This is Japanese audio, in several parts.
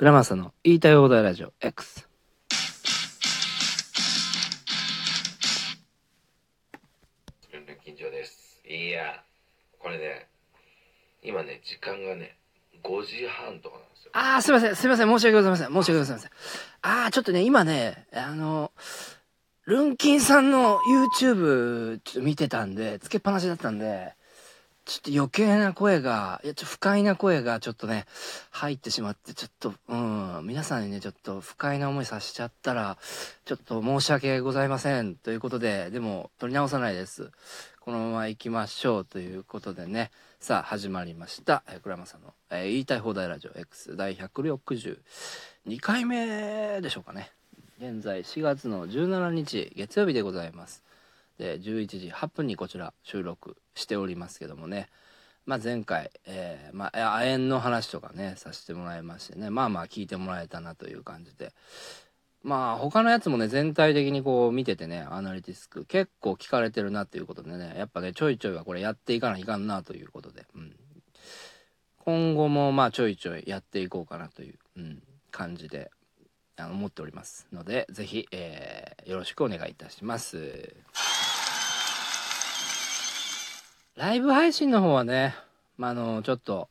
グラマーサの言いたい放題ラジオ X。ルンルン緊張です。いや、これね、今ね、時間がね、5時半とかなんですよ。あー、すいません、すいません、申し訳ございません、申し訳ございません。あー、ちょっとね、今ね、あの、ルンキンさんの YouTube ちょっと見てたんで、つけっぱなしだったんで、ちょっと余計な声が、いや、ちょっと不快な声がちょっとね、入ってしまって、ちょっと、うん、皆さんにね、ちょっと不快な思いさせちゃったら、ちょっと申し訳ございません。ということで、でも、取り直さないです。このまま行きましょうということでね、さあ、始まりました。えー、倉山さんの、えー言いたい放題ラジオ X 第162回目でしょうかね。現在4月の17日月曜日でございます。で、11時8分にこちら収録しておりますけどもね。まあ前回、えーまあ、亜鉛の話とかね、させてもらいましてね、まあまあ聞いてもらえたなという感じで。まあ他のやつもね、全体的にこう見ててね、アナリティスク結構聞かれてるなということでね、やっぱね、ちょいちょいはこれやっていかないかんなということで、うん。今後もまあちょいちょいやっていこうかなという、うん、感じで、思っておりますので、ぜひ、えーよろしくお願いいたします。ライブ配信の方はね、まあ、あの、ちょっと、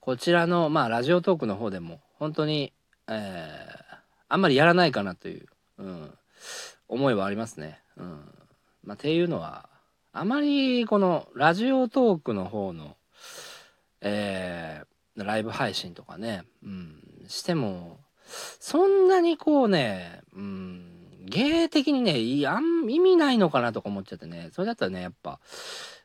こちらの、まあ、ラジオトークの方でも、本当に、えーあんまりやらないかなという、うん、思いはありますね。うん。まあ、ていうのは、あまり、この、ラジオトークの方の、えーライブ配信とかね、うん、しても、そんなにこうね、うん、芸的にね、あん意味ないのかなとか思っちゃってね、それだったらね、やっぱ、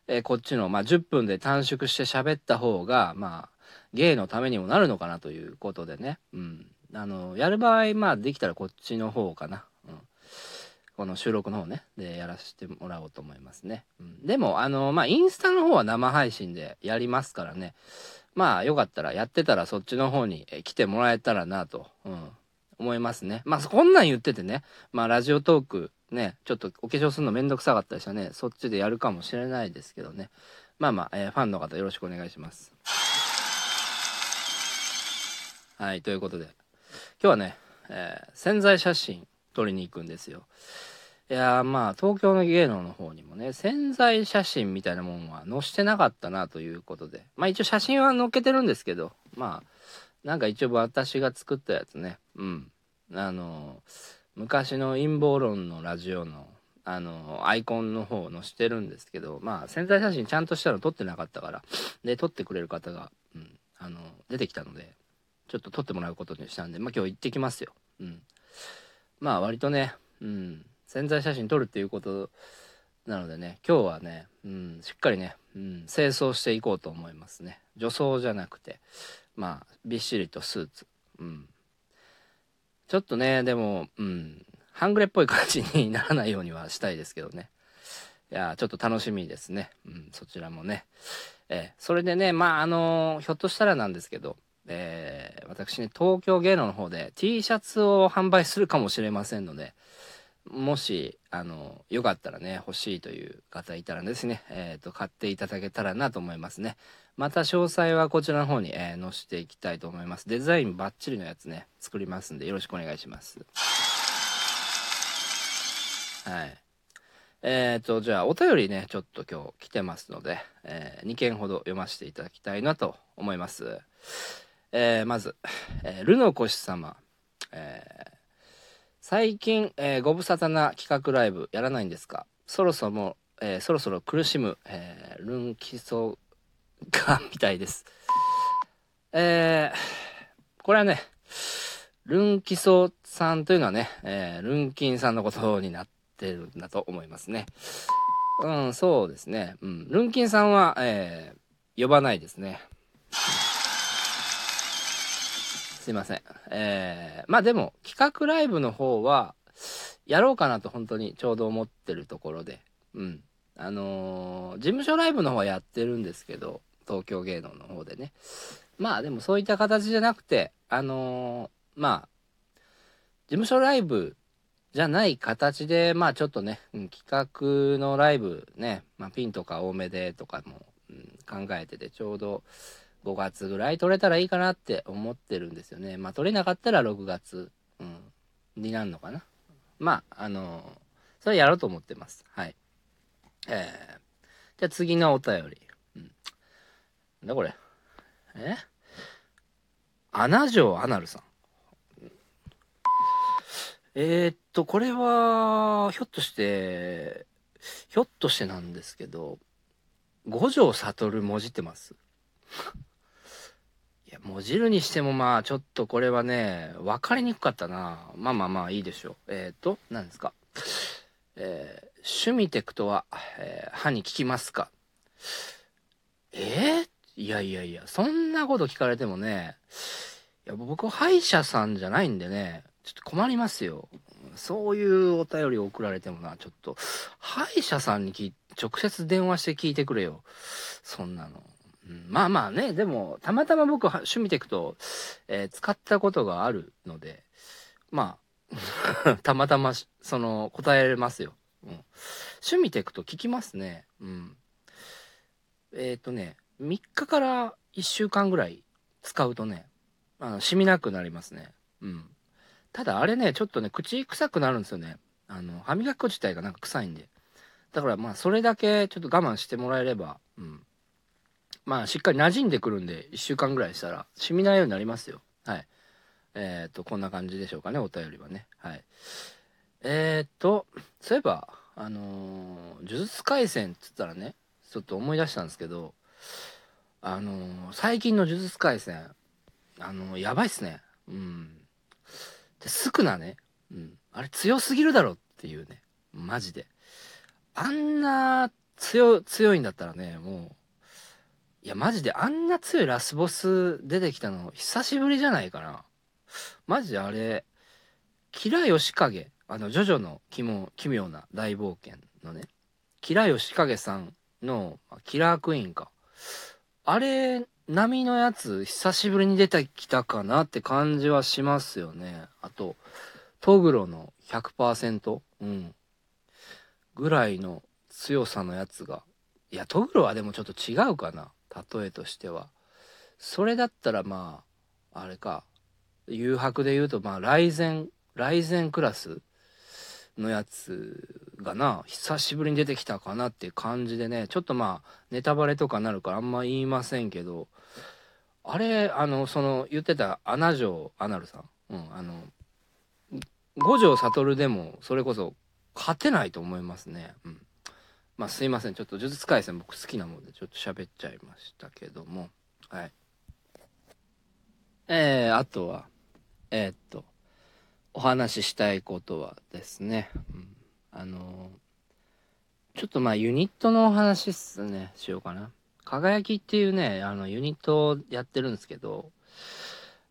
えーこっちの、まあ、10分で短縮して喋った方が、まあ、芸のためにもなるのかなということでね、うん。あの、やる場合、まあ、できたらこっちの方かな。うん。この収録の方ね、でやらせてもらおうと思いますね。うん、でも、あの、まあ、インスタの方は生配信でやりますからね。まあ、よかったら、やってたらそっちの方に来てもらえたらなと、うん、思いますね。まあ、こんなん言っててね、まあ、ラジオトーク、ね、ちょっとお化粧するのめんどくさかったりしたね、そっちでやるかもしれないですけどね。まあまあ、えーファンの方よろしくお願いします。はい、ということで、今日はね、えー潜在写真撮りに行くんですよ。いやまあ、東京の芸能の方にもね、潜在写真みたいなもんは載してなかったなということで、まあ一応写真は載っけてるんですけど、まあ、なんか一応私が作ったやつね、うん。あの昔の陰謀論のラジオの、あのアイコンの方を載してるんですけど、まあ潜在写真ちゃんとしたの撮ってなかったから、で、撮ってくれる方が、うん、あの出てきたので、ちょっと撮ってもらうことにしたんで、まあ今日行ってきますよ。うん。まあ割とね、うん、潜在写真撮るっていうことなのでね、今日はね、うん、しっかりね、うん、清掃していこうと思いますね。女装じゃなくて、まあ、びっしりとスーツ。うん。ちょっとね、でも、うん、半グレっぽい感じにならないようにはしたいですけどね。いやちょっと楽しみですね。うん、そちらもね。えーそれでね、まあ、あのーひょっとしたらなんですけど、えー私ね、東京芸能の方で T シャツを販売するかもしれませんので、もし、あの、よかったらね、欲しいという方いたらですね、えっ、と、買っていただけたらなと思いますね。また詳細はこちらの方に、えー載せていきたいと思います。デザインバッチリのやつね、作りますんで、よろしくお願いします。はい。えっ、と、じゃあ、お便りね、ちょっと今日来てますので、え2件ほど読ませていただきたいなと思います。えーまず、えールノコシ様、えー最近、えーご無沙汰な企画ライブやらないんですか？そろそろ、えーそろそろ苦しむ、えールンキソがみたいです。えーこれはね、ルンキソさんというのはね、えールンキンさんのことになってるんだと思いますね。うん、そうですね。うん。ルンキンさんは、えー呼ばないですね。すいません。えー、まあでも、企画ライブの方は、やろうかなと本当にちょうど思ってるところで、うん。あのー事務所ライブの方はやってるんですけど、東京芸能の方でね。まあでもそういった形じゃなくて、あのーまあ、事務所ライブじゃない形で、まあちょっとね、うん企画のライブね、まあピンとか多めでとかも、うん考えてて、ちょうど5月ぐらい取れたらいいかなって思ってるんですよね。まあ取れなかったら6月、うん、になるのかな。まあ、あのそれやろうと思ってます。はい。えー、じゃあ次のお便り。うん。なんだこれ。え？穴城アナルさん。えー、っと、これは、ひょっとして、ひょっとしてなんですけど、五条悟もじってます？いや、もじるにしてもまあ、ちょっとこれはね、分かりにくかったな。まあまあまあ、いいでしょう。えっ、と、何ですか？えー、趣味テクとは、えー、歯に聞きますか？えー、いやいやいや、そんなこと聞かれてもね、いや、僕、歯医者さんじゃないんでね、ちょっと困りますよ。そういうお便りを送られてもな、ちょっと、歯医者さんにき直接電話して聞いてくれよ。そんなの。まあまあね、でも、たまたま僕、趣味テクと、えー、使ったことがあるので、まあ、たまたま、その、答えられますよ。うん。趣味テクと聞きますね。うん。えっ、ー、とね、3日から1週間ぐらい使うとね、あの、染みなくなりますね。うん。ただあれね、ちょっとね、口臭くなるんですよね。あの、歯磨き粉自体がなんか臭いんで。だからまあ、それだけちょっと我慢してもらえれば、うん。まあ、しっかり馴染んでくるんで、1週間ぐらいしたら、染みないようになりますよ。はい。えっ、ー、と、こんな感じでしょうかね、お便りはね。はい。えっ、ー、と、そういえば、あのー、呪術廻戦って言ったらね、ちょっと思い出したんですけど、あの最近の呪術廻戦、あのやばいっすね。うん。で、スクナね。うん。あれ強すぎるだろっていうね。マジで。あんな強、強いんだったらね、もう、いや、マジであんな強いラスボス出てきたの久しぶりじゃないかな。マジであれ、キラヨシカゲ、あの、ジョジョの奇妙奇妙な大冒険のね、キラヨシカゲさんのキラークイーンか。あれ波のやつ久しぶりに出てきたかなって感じはしますよね。あと、トグロの 100%? うん。ぐらいの強さのやつが。いや、トグロはでもちょっと違うかな。例えとしては。それだったらまあ、あれか。誘白で言うと、まあ、雷禅、雷禅クラスのやつがな、久しぶりに出てきたかなっていう感じでね、ちょっとまあ、ネタバレとかなるからあんま言いませんけど、あれ、あの、その、言ってた穴城アナルさん。うん、あの、五条悟でも、それこそ、勝てないと思いますね。うん。まあ、すいません。ちょっと、呪術廻戦僕好きなもんで、ちょっと喋っちゃいましたけども。はい。えー、あとは、えー、っと、お話ししたいことはですね、うん、あのちょっとまあユニットのお話っすね、しようかな。輝きっていうね、あのユニットをやってるんですけど、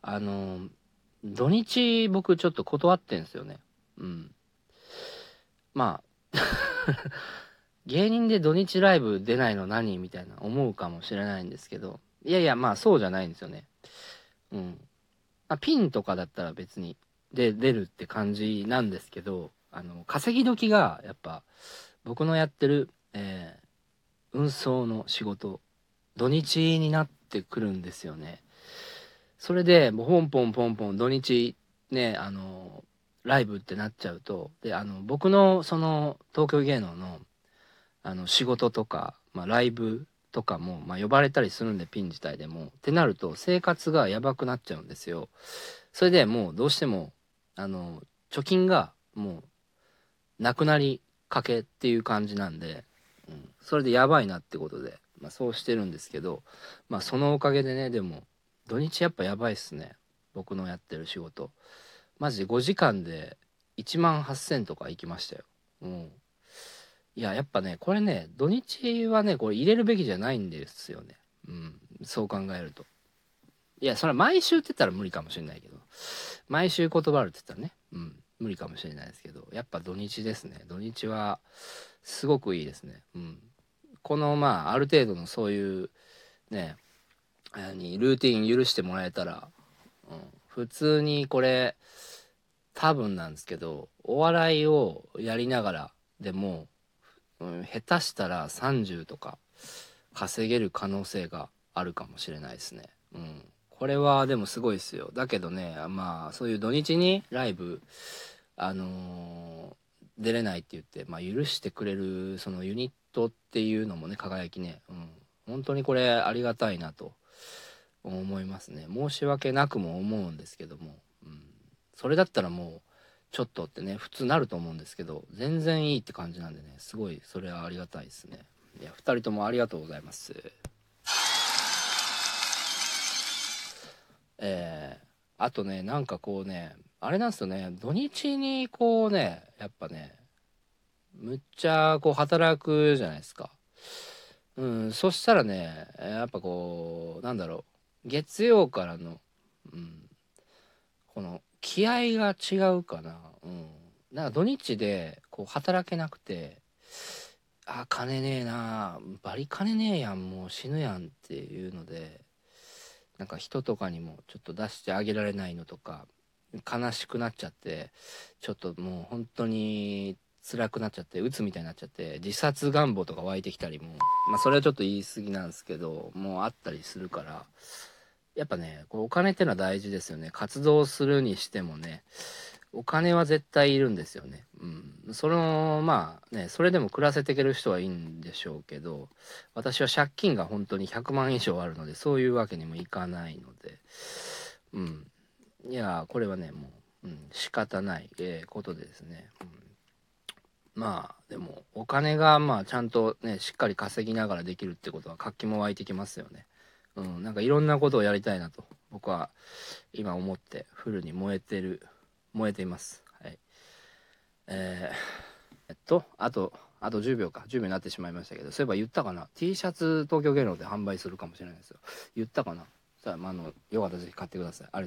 あの土日僕ちょっと断ってんすよね。うん。まあ芸人で土日ライブ出ないの何みたいな思うかもしれないんですけど、いやいや、まあそうじゃないんですよね。うん。まあ、ピンとかだったら別にで出るって感じなんですけど、あの、稼ぎ時がやっぱ僕のやってる、えー、運送の仕事、土日になってくるんですよね。それで、もうポンポンポンポン土日ね、あの、ライブってなっちゃうと、で、あの、僕のその東京芸能の、あの、仕事とか、まあ、ライブとかも、まあ、呼ばれたりするんで、ピン自体でも。ってなると、生活がやばくなっちゃうんですよ。それでもう、どうしても、あの、貯金がもう、なくなりかけっていう感じなんで、うん、それでやばいなってことで、まあそうしてるんですけど、まあそのおかげでね、でも、土日やっぱやばいっすね。僕のやってる仕事。マジで5時間で1万8000とか行きましたよ。うん。いや、やっぱね、これね、土日はね、これ入れるべきじゃないんですよね。うん。そう考えると。いや、それは毎週って言ったら無理かもしれないけど。毎週断るって言ったらね、うん、無理かもしれないですけど、やっぱ土日ですね。土日は、すごくいいですね。うん。この、まあ、ある程度のそういう、ね、にルーティン許してもらえたら、うん、普通にこれ、多分なんですけど、お笑いをやりながらでも、うん、下手したら30とか稼げる可能性があるかもしれないですね。うん。これはでもすごいですよ。だけどねまあそういう土日にライブあのー出れないって言って、まあ、許してくれるそのユニットっていうのもね輝きね、うん、本当にこれありがたいなと思いますね。申し訳なくも思うんですけども、うん、それだったらもうちょっとってね普通なると思うんですけど全然いいって感じなんでねすごいそれはありがたいですね。いや2人ともありがとうございます。えー、あとねなんかこうねあれなんですよね。土日にこうねやっぱねむっちゃこう働くじゃないですか。うんそしたらねやっぱこうなんだろう。月曜からの、うん、この気合が違うかな。うん。なんか土日でこう働けなくてあ金ねえな。バリ金ねえやん。もう死ぬやんっていうのでなんか人とかにもちょっと出してあげられないのとか悲しくなっちゃってちょっともう本当に辛くなっちゃって鬱みたいになっちゃって自殺願望とか湧いてきたりもまあそれはちょっと言い過ぎなんですけどもうあったりするからやっぱねこうお金ってのは大事ですよね活動するにしてもねお金は絶対いるんですよね。うん。その、まあね、それでも暮らせていける人はいいんでしょうけど、私は借金が本当に100万以上あるので、そういうわけにもいかないので、うん。いや、これはね、もう、うん、仕方ない、えーことでですね。うん、まあ、でも、お金が、まあ、ちゃんとね、しっかり稼ぎながらできるってことは活気も湧いてきますよね。うん、なんかいろんなことをやりたいなと、僕は今思って、フルに燃えてる、燃えています。はい。えー、えっと、あと、あと10秒か。10秒になってしまいましたけど、そういえば言ったかな ?T シャツ東京芸能で販売するかもしれないですよ。言ったかな？さあ、まあ、あの、よかったらぜひ買ってください。ありがとうございます。